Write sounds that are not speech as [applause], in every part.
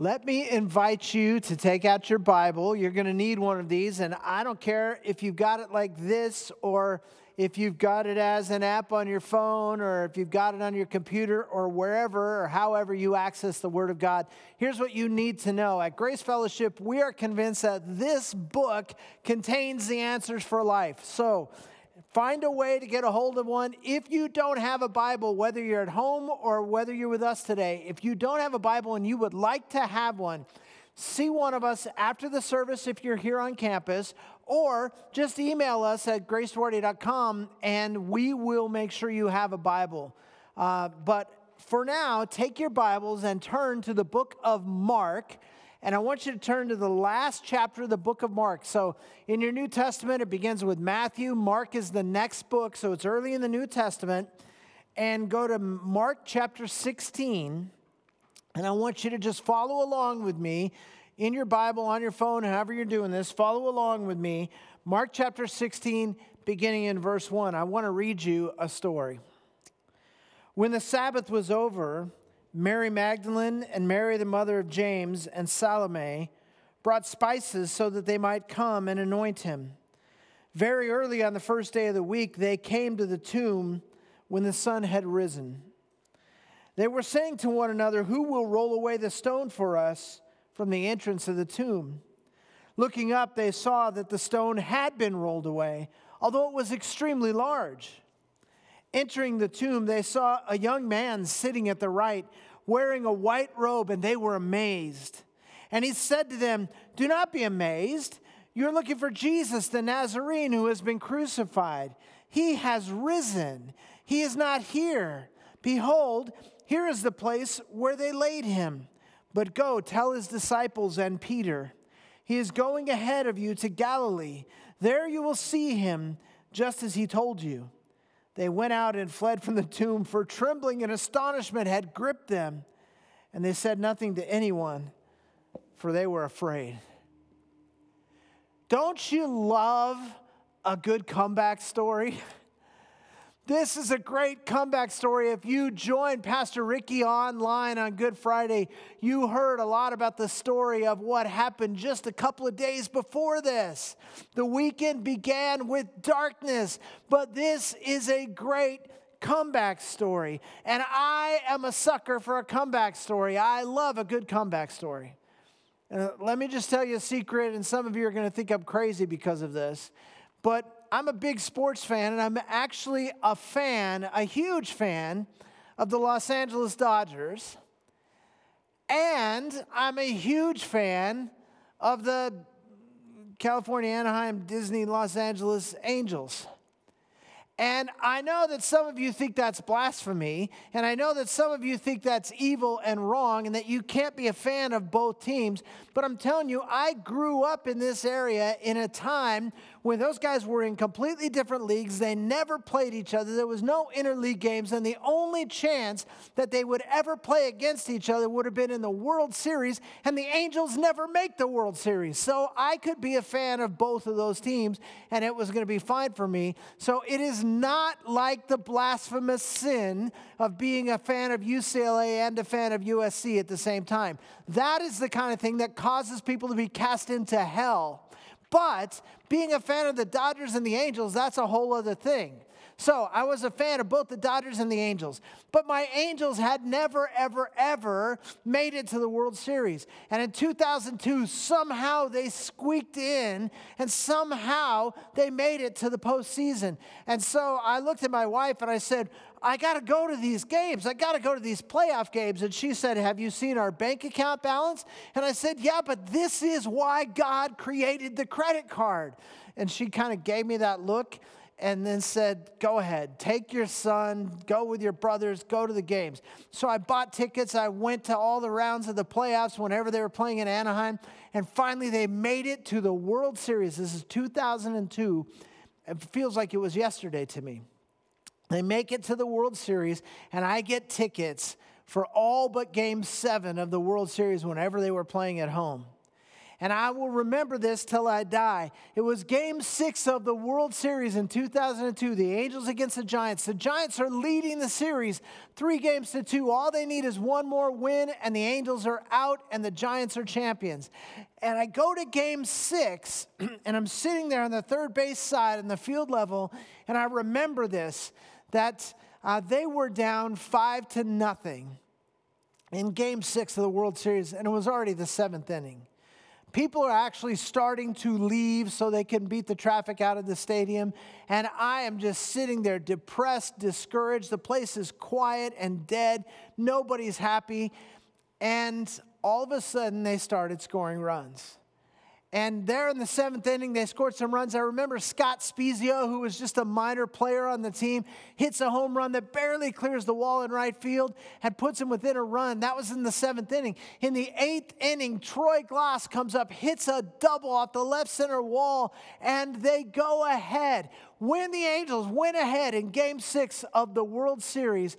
Let me invite you to take out your Bible. You're going to need one of these, and I don't care if you've got it like this or if you've got it as an app on your phone or if you've got it on your computer or wherever or however you access the Word of God. Here's what you need to know. At Grace Fellowship, we are convinced that this book contains the answers for life. So, Find a way to get a hold of one. If you don't have a Bible, whether you're at home or whether you're with us today, if you don't have a Bible and you would like to have one, see one of us after the service if you're here on campus, or just email us at graceduarte.com and we will make sure you have a Bible. Uh, but for now, take your Bibles and turn to the book of Mark. And I want you to turn to the last chapter of the book of Mark. So, in your New Testament, it begins with Matthew. Mark is the next book, so it's early in the New Testament. And go to Mark chapter 16. And I want you to just follow along with me in your Bible, on your phone, however you're doing this. Follow along with me. Mark chapter 16, beginning in verse 1. I want to read you a story. When the Sabbath was over, Mary Magdalene and Mary, the mother of James, and Salome brought spices so that they might come and anoint him. Very early on the first day of the week, they came to the tomb when the sun had risen. They were saying to one another, Who will roll away the stone for us from the entrance of the tomb? Looking up, they saw that the stone had been rolled away, although it was extremely large. Entering the tomb, they saw a young man sitting at the right, wearing a white robe, and they were amazed. And he said to them, Do not be amazed. You're looking for Jesus, the Nazarene, who has been crucified. He has risen. He is not here. Behold, here is the place where they laid him. But go, tell his disciples and Peter, he is going ahead of you to Galilee. There you will see him, just as he told you they went out and fled from the tomb, for trembling and astonishment had gripped them. And they said nothing to anyone, for they were afraid. Don't you love a good comeback story? [laughs] This is a great comeback story. If you joined Pastor Ricky online on Good Friday, you heard a lot about the story of what happened just a couple of days before this. The weekend began with darkness, but this is a great comeback story. And I am a sucker for a comeback story. I love a good comeback story. Uh, let me just tell you a secret, and some of you are going to think I'm crazy because of this, but I'm a big sports fan, and I'm actually a fan, a huge fan of the Los Angeles Dodgers. And I'm a huge fan of the California, Anaheim, Disney, Los Angeles Angels. And I know that some of you think that's blasphemy, and I know that some of you think that's evil and wrong, and that you can't be a fan of both teams. But I'm telling you, I grew up in this area in a time when those guys were in completely different leagues. They never played each other. There was no interleague games, and the only chance that they would ever play against each other would have been in the World Series, and the Angels never make the World Series. So I could be a fan of both of those teams, and it was going to be fine for me. So it is not like the blasphemous sin of being a fan of UCLA and a fan of USC at the same time. That is the kind of thing that causes people to be cast into hell but being a fan of the Dodgers and the Angels, that's a whole other thing. So I was a fan of both the Dodgers and the Angels. But my Angels had never, ever, ever made it to the World Series. And in 2002, somehow they squeaked in and somehow they made it to the postseason. And so I looked at my wife and I said, I got to go to these games. I got to go to these playoff games. And she said, Have you seen our bank account balance? And I said, Yeah, but this is why God created the credit card. And she kind of gave me that look and then said, Go ahead, take your son, go with your brothers, go to the games. So I bought tickets. I went to all the rounds of the playoffs whenever they were playing in Anaheim. And finally, they made it to the World Series. This is 2002. It feels like it was yesterday to me. They make it to the World Series, and I get tickets for all but game seven of the World Series whenever they were playing at home. And I will remember this till I die. It was game six of the World Series in 2002, the Angels against the Giants. The Giants are leading the series three games to two. All they need is one more win, and the Angels are out, and the Giants are champions. And I go to game six, [clears throat] and I'm sitting there on the third base side in the field level, and I remember this that uh, they were down five to nothing in game six of the World Series, and it was already the seventh inning. People are actually starting to leave so they can beat the traffic out of the stadium. And I am just sitting there depressed, discouraged. The place is quiet and dead. Nobody's happy. And all of a sudden, they started scoring runs. And there in the seventh inning, they scored some runs. I remember Scott Spiezio, who was just a minor player on the team, hits a home run that barely clears the wall in right field and puts him within a run. That was in the seventh inning. In the eighth inning, Troy Glaus comes up, hits a double off the left center wall, and they go ahead. When the Angels went ahead in game six of the World Series,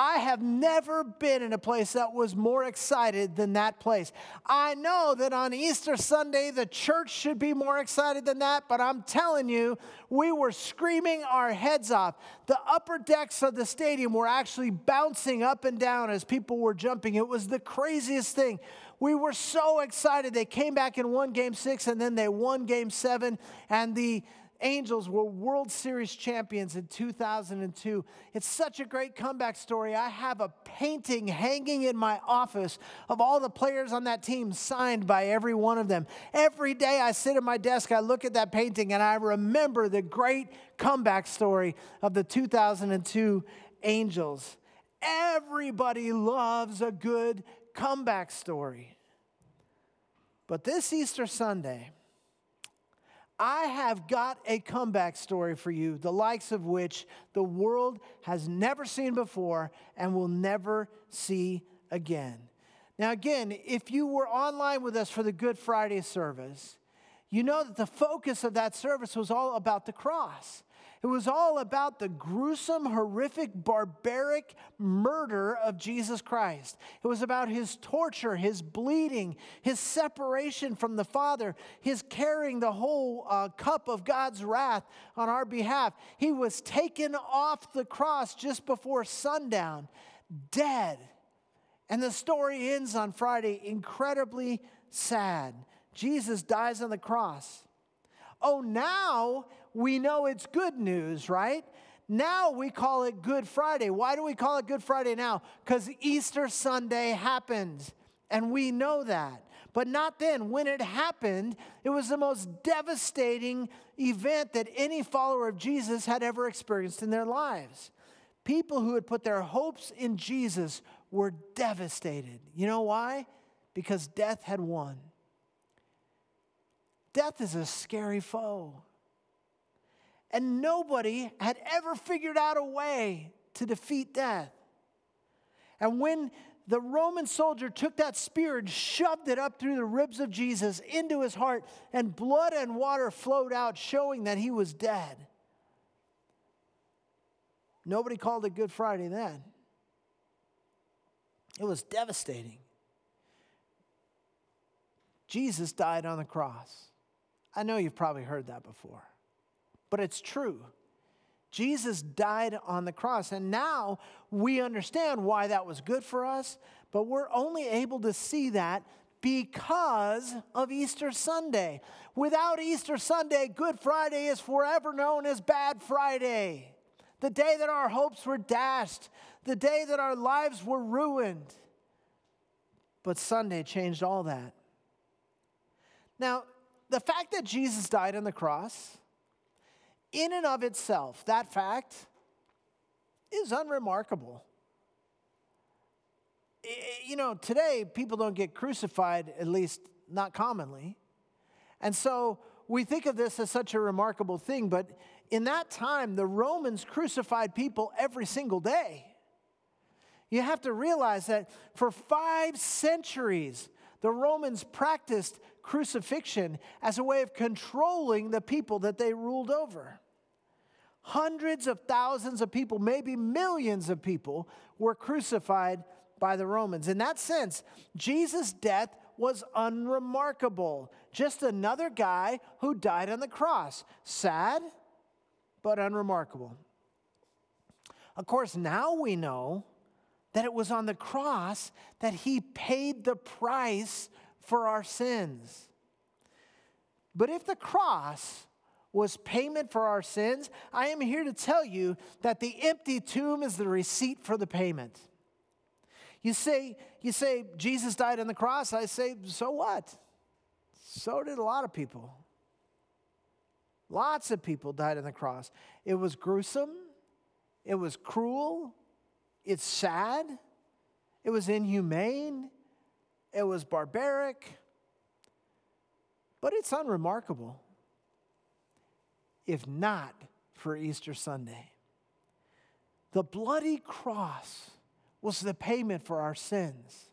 I have never been in a place that was more excited than that place. I know that on Easter Sunday, the church should be more excited than that, but I'm telling you, we were screaming our heads off. The upper decks of the stadium were actually bouncing up and down as people were jumping. It was the craziest thing. We were so excited. They came back and won game six, and then they won game seven, and the Angels were World Series champions in 2002. It's such a great comeback story. I have a painting hanging in my office of all the players on that team signed by every one of them. Every day I sit at my desk, I look at that painting, and I remember the great comeback story of the 2002 Angels. Everybody loves a good comeback story. But this Easter Sunday, I have got a comeback story for you, the likes of which the world has never seen before and will never see again. Now, again, if you were online with us for the Good Friday service, you know that the focus of that service was all about the cross. It was all about the gruesome, horrific, barbaric murder of Jesus Christ. It was about his torture, his bleeding, his separation from the Father, his carrying the whole uh, cup of God's wrath on our behalf. He was taken off the cross just before sundown, dead. And the story ends on Friday incredibly sad. Jesus dies on the cross. Oh, now we know it's good news, right? Now we call it Good Friday. Why do we call it Good Friday now? Because Easter Sunday happened, and we know that. But not then. When it happened, it was the most devastating event that any follower of Jesus had ever experienced in their lives. People who had put their hopes in Jesus were devastated. You know why? Because death had won. Death is a scary foe. And nobody had ever figured out a way to defeat death. And when the Roman soldier took that spear and shoved it up through the ribs of Jesus into his heart, and blood and water flowed out, showing that he was dead. Nobody called it Good Friday then. It was devastating. Jesus died on the cross. I know you've probably heard that before but it's true. Jesus died on the cross, and now we understand why that was good for us, but we're only able to see that because of Easter Sunday. Without Easter Sunday, Good Friday is forever known as Bad Friday, the day that our hopes were dashed, the day that our lives were ruined. But Sunday changed all that. Now, the fact that Jesus died on the cross, in and of itself, that fact is unremarkable. You know, today people don't get crucified, at least not commonly. And so we think of this as such a remarkable thing, but in that time, the Romans crucified people every single day. You have to realize that for five centuries, the Romans practiced crucifixion as a way of controlling the people that they ruled over. Hundreds of thousands of people, maybe millions of people, were crucified by the Romans. In that sense, Jesus' death was unremarkable. Just another guy who died on the cross. Sad, but unremarkable. Of course, now we know that it was on the cross that he paid the price for our sins. But if the cross was payment for our sins, I am here to tell you that the empty tomb is the receipt for the payment. You say, you say Jesus died on the cross. I say, so what? So did a lot of people. Lots of people died on the cross. It was gruesome. It was cruel. It's sad. It was inhumane. It was barbaric. But it's unremarkable, if not for Easter Sunday. The bloody cross was the payment for our sins.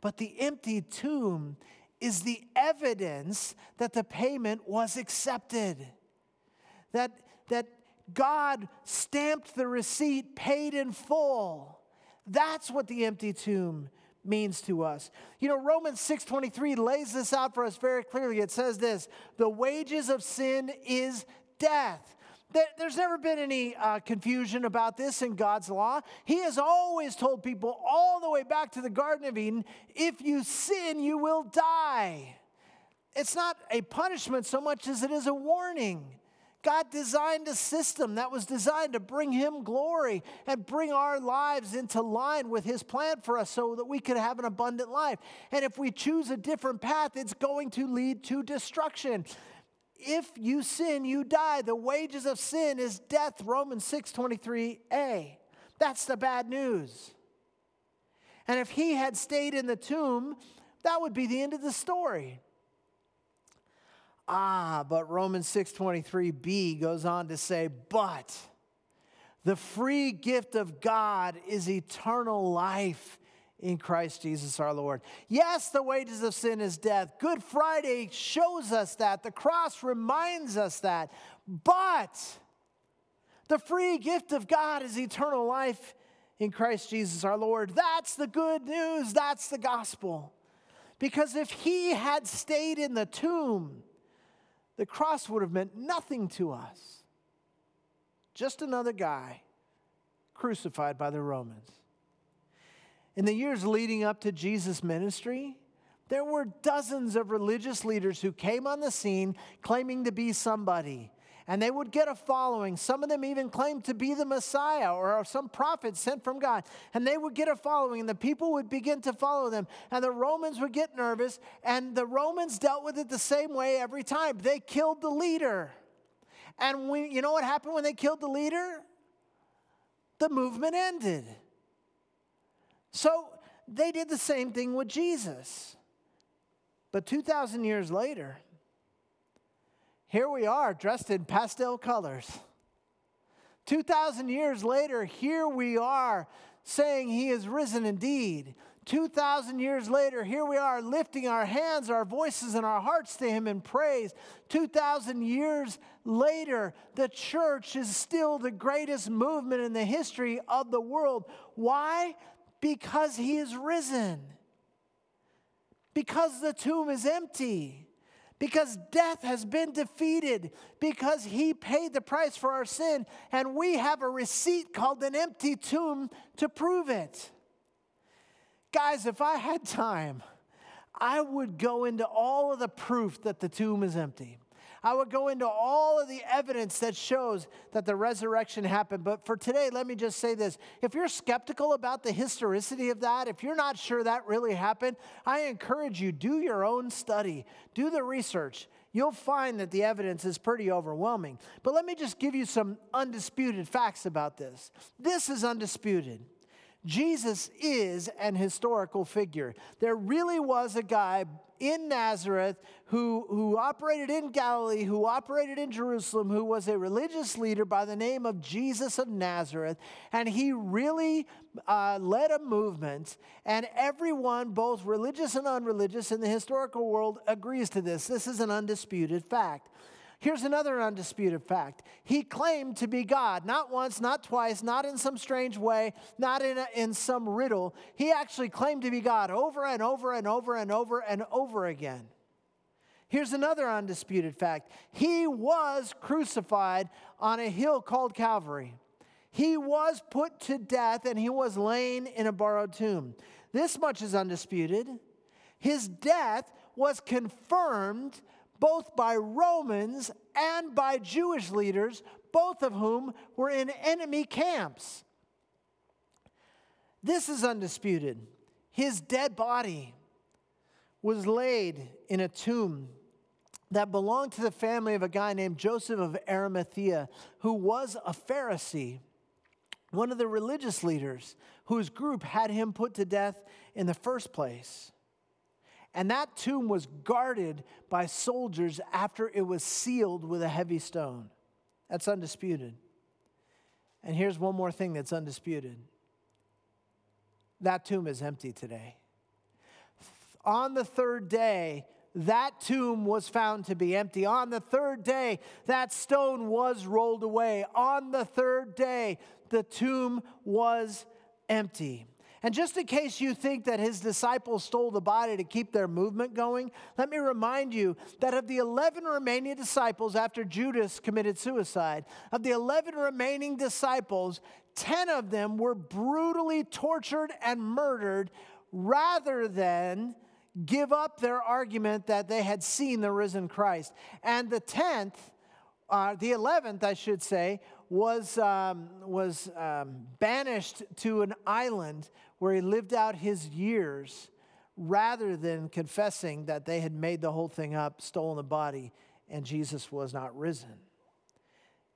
But the empty tomb is the evidence that the payment was accepted. That, that God stamped the receipt paid in full. That's what the empty tomb means to us. You know, Romans 6:23 lays this out for us very clearly. It says this, "The wages of sin is death." There's never been any uh, confusion about this in God's law. He has always told people all the way back to the Garden of Eden if you sin, you will die. It's not a punishment so much as it is a warning. God designed a system that was designed to bring Him glory and bring our lives into line with His plan for us so that we could have an abundant life. And if we choose a different path, it's going to lead to destruction if you sin, you die. The wages of sin is death, Romans 6 23a. That's the bad news. And if he had stayed in the tomb, that would be the end of the story. Ah, but Romans 6:23b goes on to say, "But the free gift of God is eternal life in Christ Jesus our Lord. Yes, the wages of sin is death. Good Friday shows us that. The cross reminds us that. But the free gift of God is eternal life in Christ Jesus our Lord. That's the good news. That's the gospel. Because if he had stayed in the tomb, the cross would have meant nothing to us. Just another guy crucified by the Romans. In the years leading up to Jesus' ministry, there were dozens of religious leaders who came on the scene claiming to be somebody. And they would get a following. Some of them even claimed to be the Messiah or some prophet sent from God. And they would get a following, and the people would begin to follow them. And the Romans would get nervous, and the Romans dealt with it the same way every time. They killed the leader. And we, you know what happened when they killed the leader? The movement ended. So they did the same thing with Jesus. But 2,000 years later, here we are dressed in pastel colors. 2,000 years later, here we are saying he is risen indeed. 2,000 years later, here we are lifting our hands, our voices, and our hearts to Him in praise. 2,000 years later, the church is still the greatest movement in the history of the world. Why? Because he is risen. Because the tomb is empty. Because death has been defeated. Because he paid the price for our sin. And we have a receipt called an empty tomb to prove it. Guys, if I had time, I would go into all of the proof that the tomb is empty. I would go into all of the evidence that shows that the resurrection happened. But for today, let me just say this. If you're skeptical about the historicity of that, if you're not sure that really happened, I encourage you do your own study, do the research. You'll find that the evidence is pretty overwhelming. But let me just give you some undisputed facts about this. This is undisputed. Jesus is an historical figure. There really was a guy in Nazareth who, who operated in Galilee, who operated in Jerusalem, who was a religious leader by the name of Jesus of Nazareth. And he really uh, led a movement, and everyone, both religious and unreligious, in the historical world agrees to this. This is an undisputed fact. Here's another undisputed fact. He claimed to be God, not once, not twice, not in some strange way, not in, a, in some riddle. He actually claimed to be God over and over and over and over and over again. Here's another undisputed fact He was crucified on a hill called Calvary. He was put to death and he was laid in a borrowed tomb. This much is undisputed. His death was confirmed both by Romans and by Jewish leaders, both of whom were in enemy camps. This is undisputed. His dead body was laid in a tomb that belonged to the family of a guy named Joseph of Arimathea, who was a Pharisee one of the religious leaders whose group had him put to death in the first place. And that tomb was guarded by soldiers after it was sealed with a heavy stone. That's undisputed. And here's one more thing that's undisputed that tomb is empty today. On the third day, that tomb was found to be empty. On the third day, that stone was rolled away. On the third day, the tomb was empty. And just in case you think that his disciples stole the body to keep their movement going, let me remind you that of the 11 remaining disciples after Judas committed suicide, of the 11 remaining disciples, 10 of them were brutally tortured and murdered rather than give up their argument that they had seen the risen Christ. And the 10th, uh, the 11th, I should say, was, um, was um, banished to an island where he lived out his years rather than confessing that they had made the whole thing up, stolen the body, and Jesus was not risen.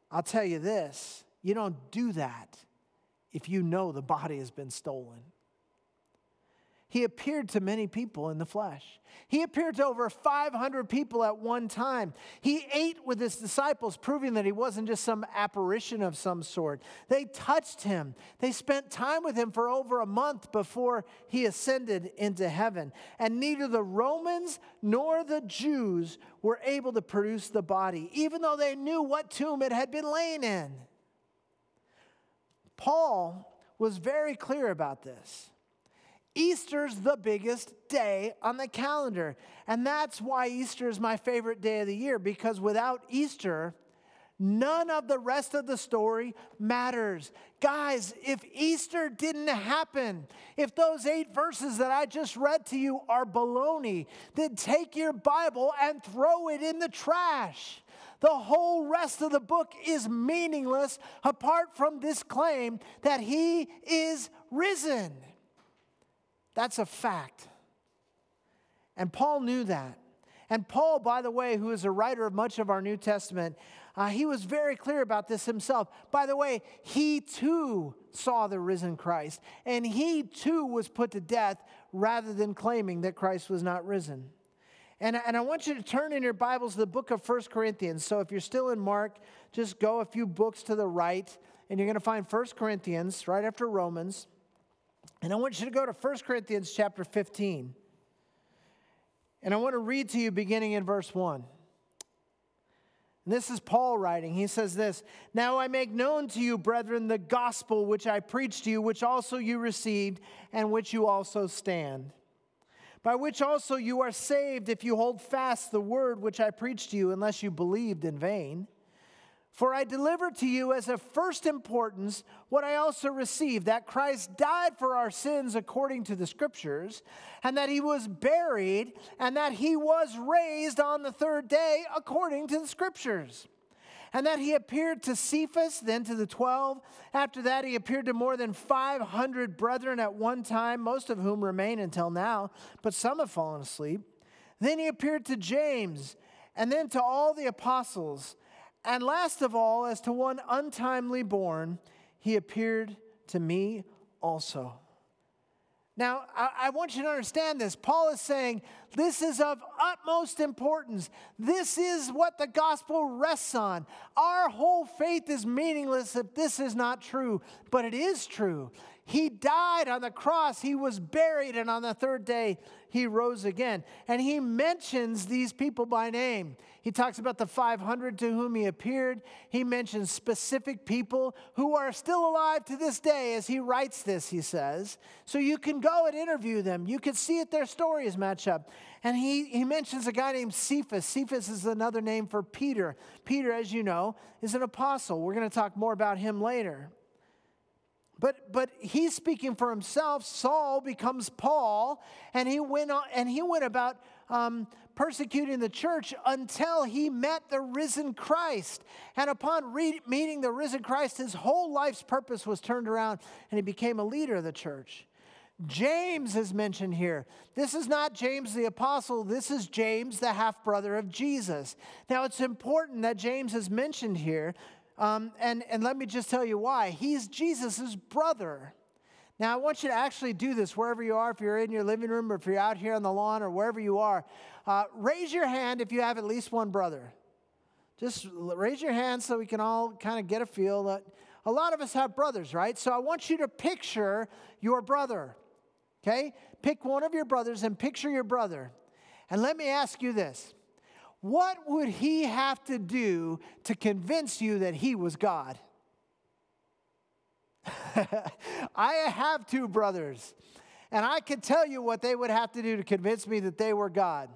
I'll tell you this you don't do that if you know the body has been stolen. He appeared to many people in the flesh. He appeared to over 500 people at one time. He ate with his disciples, proving that he wasn't just some apparition of some sort. They touched him. They spent time with him for over a month before he ascended into heaven. And neither the Romans nor the Jews were able to produce the body, even though they knew what tomb it had been laying in. Paul was very clear about this. Easter's the biggest day on the calendar. And that's why Easter is my favorite day of the year, because without Easter, none of the rest of the story matters. Guys, if Easter didn't happen, if those eight verses that I just read to you are baloney, then take your Bible and throw it in the trash. The whole rest of the book is meaningless apart from this claim that he is risen. That's a fact. And Paul knew that. And Paul, by the way, who is a writer of much of our New Testament, uh, he was very clear about this himself. By the way, he too saw the risen Christ, and he too was put to death rather than claiming that Christ was not risen. And, and I want you to turn in your Bibles to the book of First Corinthians. So if you're still in Mark, just go a few books to the right, and you're going to find First Corinthians right after Romans. And I want you to go to 1 Corinthians chapter 15. And I want to read to you beginning in verse 1. And this is Paul writing. He says this Now I make known to you, brethren, the gospel which I preached to you, which also you received, and which you also stand. By which also you are saved if you hold fast the word which I preached to you, unless you believed in vain. For I delivered to you as of first importance what I also received that Christ died for our sins according to the Scriptures, and that he was buried, and that he was raised on the third day according to the Scriptures. And that he appeared to Cephas, then to the twelve. After that, he appeared to more than 500 brethren at one time, most of whom remain until now, but some have fallen asleep. Then he appeared to James, and then to all the apostles. And last of all, as to one untimely born, he appeared to me also. Now, I, want you to understand this. Paul is saying this is of utmost importance. This is what the gospel rests on. Our whole faith is meaningless if this is not true, but it is true. He died on the cross, he was buried, and on the third day, he rose again. And he mentions these people by name. He talks about the 500 to whom he appeared. He mentions specific people who are still alive to this day as he writes this, he says. So you can go and interview them. You can see if their stories match up. And he, he mentions a guy named Cephas. Cephas is another name for Peter. Peter, as you know, is an apostle. We're going to talk more about him later. But, but he's speaking for himself. Saul becomes Paul, and he went, on, and he went about um, persecuting the church until he met the risen Christ. And upon re- meeting the risen Christ, his whole life's purpose was turned around and he became a leader of the church. James is mentioned here. This is not James the apostle, this is James, the half brother of Jesus. Now, it's important that James is mentioned here, um, and, and let me just tell you why. He's Jesus' brother. Now, I want you to actually do this wherever you are, if you're in your living room or if you're out here on the lawn or wherever you are. Uh, raise your hand if you have at least one brother. Just raise your hand so we can all kind of get a feel that a lot of us have brothers, right? So I want you to picture your brother, okay? Pick one of your brothers and picture your brother. And let me ask you this what would he have to do to convince you that he was God? [laughs] I have two brothers, and I can tell you what they would have to do to convince me that they were God.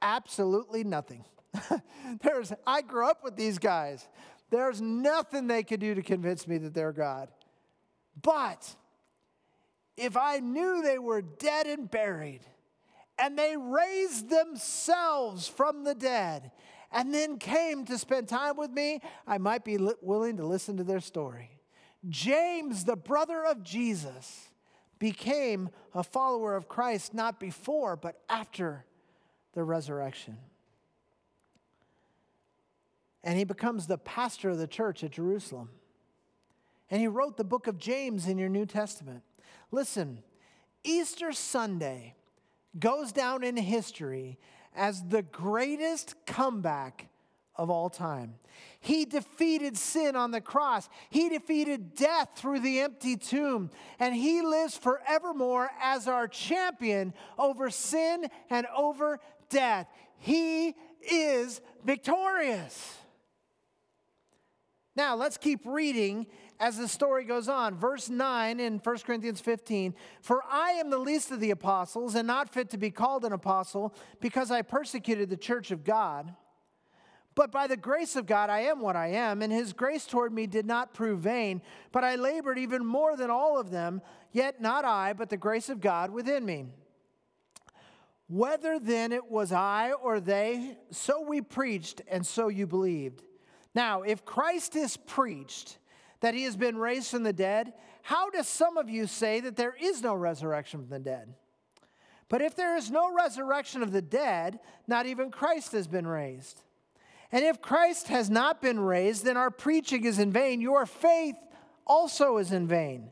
Absolutely nothing. [laughs] There's, I grew up with these guys. There's nothing they could do to convince me that they're God. But if I knew they were dead and buried, and they raised themselves from the dead, and then came to spend time with me, I might be li- willing to listen to their story. James, the brother of Jesus, became a follower of Christ not before, but after the resurrection. And he becomes the pastor of the church at Jerusalem. And he wrote the book of James in your New Testament. Listen, Easter Sunday goes down in history as the greatest comeback of all time. He defeated sin on the cross. He defeated death through the empty tomb. And he lives forevermore as our champion over sin and over death. He is victorious. Now, let's keep reading as the story goes on. Verse 9 in 1 Corinthians 15 For I am the least of the apostles and not fit to be called an apostle because I persecuted the church of God. But by the grace of God, I am what I am, and his grace toward me did not prove vain. But I labored even more than all of them, yet not I, but the grace of God within me. Whether then it was I or they, so we preached, and so you believed. Now, if Christ is preached that he has been raised from the dead, how do some of you say that there is no resurrection from the dead? But if there is no resurrection of the dead, not even Christ has been raised. And if Christ has not been raised, then our preaching is in vain. Your faith also is in vain.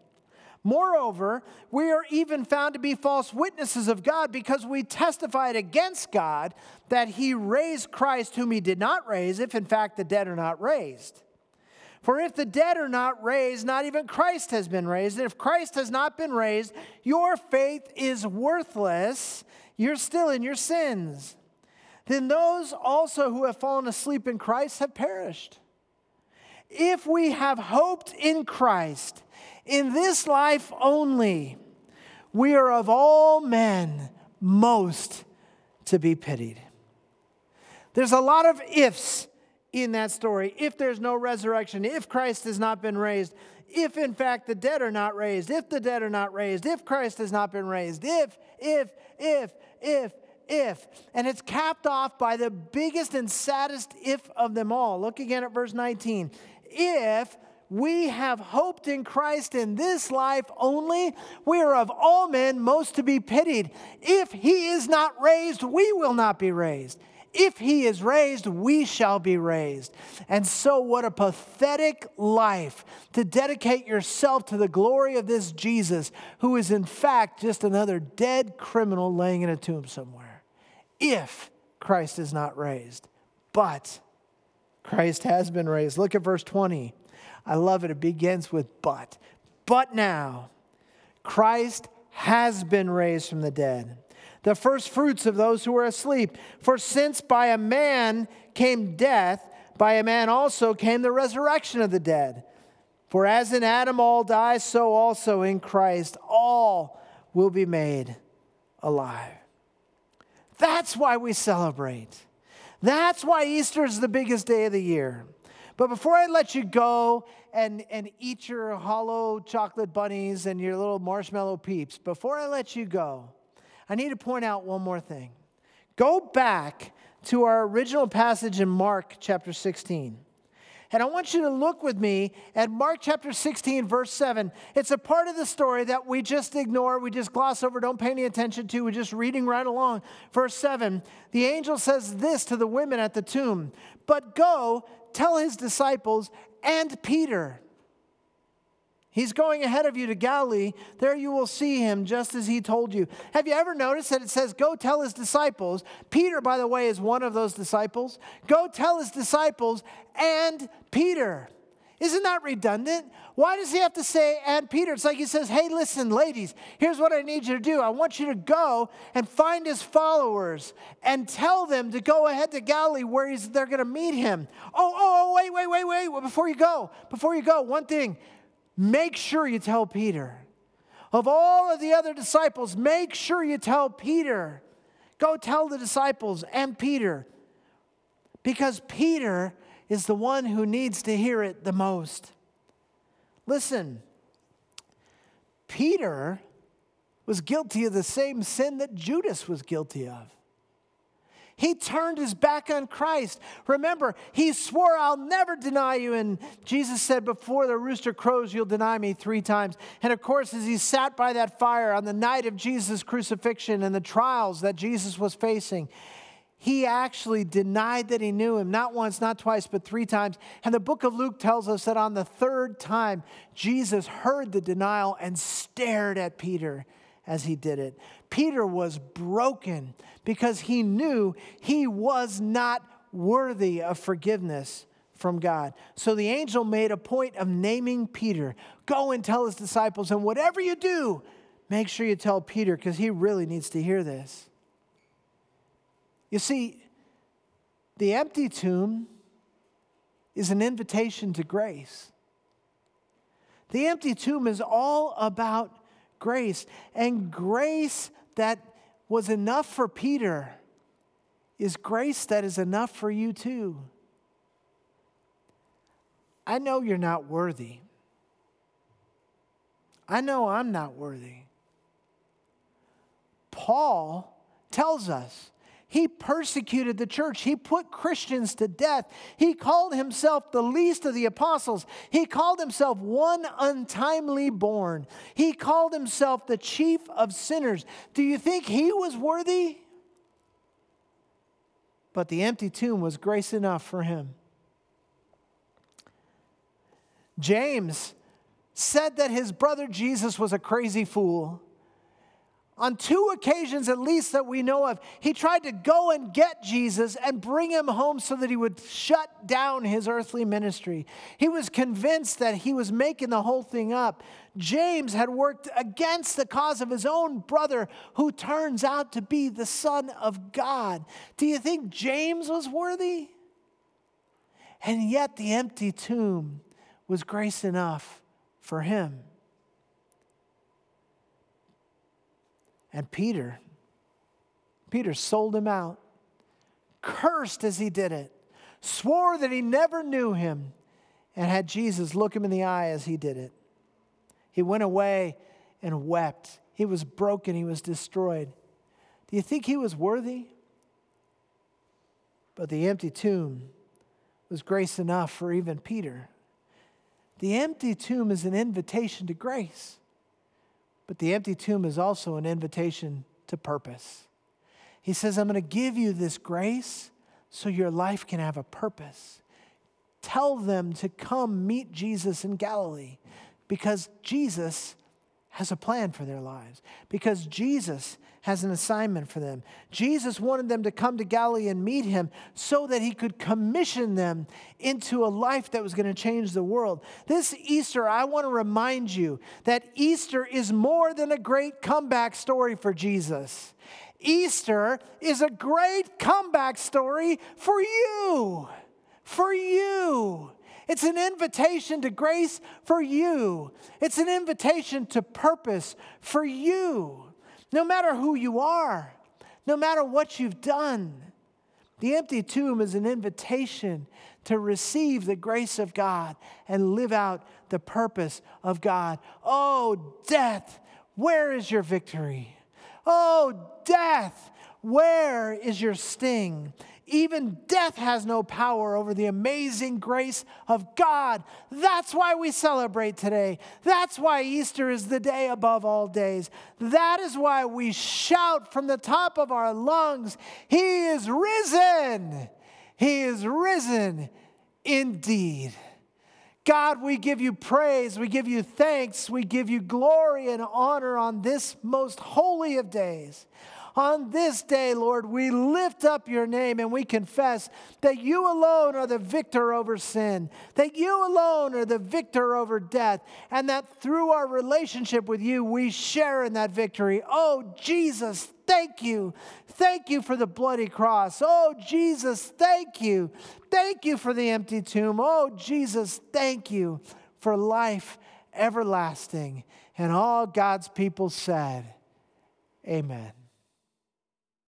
Moreover, we are even found to be false witnesses of God because we testified against God that he raised Christ, whom he did not raise, if in fact the dead are not raised. For if the dead are not raised, not even Christ has been raised. And if Christ has not been raised, your faith is worthless. You're still in your sins then those also who have fallen asleep in Christ have perished. If we have hoped in Christ in this life only, we are of all men most to be pitied. There's a lot of ifs in that story. If there's no resurrection, if Christ has not been raised, if in fact the dead are not raised, if the dead are not raised, if Christ has not been raised, if, if, if, if, if. And it's capped off by the biggest and saddest if of them all. Look again at verse 19. If we have hoped in Christ in this life only, we are of all men most to be pitied. If he is not raised, we will not be raised. If he is raised, we shall be raised. And so, what a pathetic life to dedicate yourself to the glory of this Jesus, who is in fact just another dead criminal laying in a tomb somewhere if Christ is not raised. But Christ has been raised. Look at verse 20. I love it. It begins with but. But now, Christ has been raised from the dead, the first fruits of those who were asleep. For since by a man came death, by a man also came the resurrection of the dead. For as in Adam all die, so also in Christ all will be made alive. That's why we celebrate. That's why Easter is the biggest day of the year. But before I let you go and, and eat your hollow chocolate bunnies and your little marshmallow peeps, before I let you go, I need to point out one more thing. Go back to our original passage in Mark chapter 16. And I want you to look with me at Mark chapter 16, verse 7. It's a part of the story that we just ignore, we just gloss over, don't pay any attention to. We're just reading right along. Verse 7 The angel says this to the women at the tomb But go, tell his disciples and Peter. He's going ahead of you to Galilee. There you will see him just as he told you. Have you ever noticed that it says, Go tell his disciples? Peter, by the way, is one of those disciples. Go tell his disciples and Peter. Isn't that redundant? Why does he have to say and Peter? It's like he says, Hey, listen, ladies, here's what I need you to do. I want you to go and find his followers and tell them to go ahead to Galilee where they're going to meet him. Oh, oh, oh, wait, wait, wait, wait. Before you go, before you go, one thing make sure you tell Peter. Of all of the other disciples, make sure you tell Peter. Go tell the disciples and Peter. Because Peter is the one who needs to hear it the most. Listen, Peter was guilty of the same sin that Judas was guilty of. He turned his back on Christ. Remember, he swore, I'll never deny you. And Jesus said, Before the rooster crows, you'll deny me three times. And of course, as he sat by that fire on the night of Jesus' crucifixion and the trials that Jesus was facing, he actually denied that he knew him, not once, not twice, but three times. And the book of Luke tells us that on the third time, Jesus heard the denial and stared at Peter as he did it. Peter was broken because he knew he was not worthy of forgiveness from God. So the angel made a point of naming Peter. Go and tell his disciples, and whatever you do, make sure you tell Peter because he really needs to hear this. You see, the empty tomb is an invitation to grace. The empty tomb is all about grace. And grace that was enough for Peter is grace that is enough for you too. I know you're not worthy. I know I'm not worthy. Paul tells us he persecuted the church. He put Christians to death. He called himself the least of the apostles. He called himself one untimely born. He called himself the chief of sinners. Do you think he was worthy? But the empty tomb was grace enough for him. James said that his brother Jesus was a crazy fool on two occasions at least that we know of, he tried to go and get Jesus and bring him home so that he would shut down his earthly ministry. He was convinced that he was making the whole thing up. James had worked against the cause of his own brother, who turns out to be the Son of God. Do you think James was worthy? And yet, the empty tomb was grace enough for him. And Peter, Peter sold him out, cursed as he did it, swore that he never knew him, and had Jesus look him in the eye as he did it. He went away and wept. He was broken, he was destroyed. Do you think he was worthy? But the empty tomb was grace enough for even Peter. The empty tomb is an invitation to grace. But the empty tomb is also an invitation to purpose. He says, I'm going to give you this grace so your life can have a purpose. Tell them to come meet Jesus in Galilee because Jesus has a plan for their lives because Jesus has an assignment for them. Jesus wanted them to come to Galilee and meet him so that he could commission them into a life that was going to change the world. This Easter, I want to remind you that Easter is more than a great comeback story for Jesus. Easter is a great comeback story for you. For you. It's an invitation to grace for you. It's an invitation to purpose for you. No matter who you are, no matter what you've done, the empty tomb is an invitation to receive the grace of God and live out the purpose of God. Oh, death, where is your victory? Oh, death, where is your sting? Even death has no power over the amazing grace of God. That's why we celebrate today. That's why Easter is the day above all days. That is why we shout from the top of our lungs He is risen! He is risen indeed. God, we give you praise, we give you thanks, we give you glory and honor on this most holy of days. On this day, Lord, we lift up your name and we confess that you alone are the victor over sin, that you alone are the victor over death, and that through our relationship with you, we share in that victory. Oh, Jesus, thank you. Thank you for the bloody cross. Oh, Jesus, thank you. Thank you for the empty tomb. Oh, Jesus, thank you for life everlasting. And all God's people said, Amen.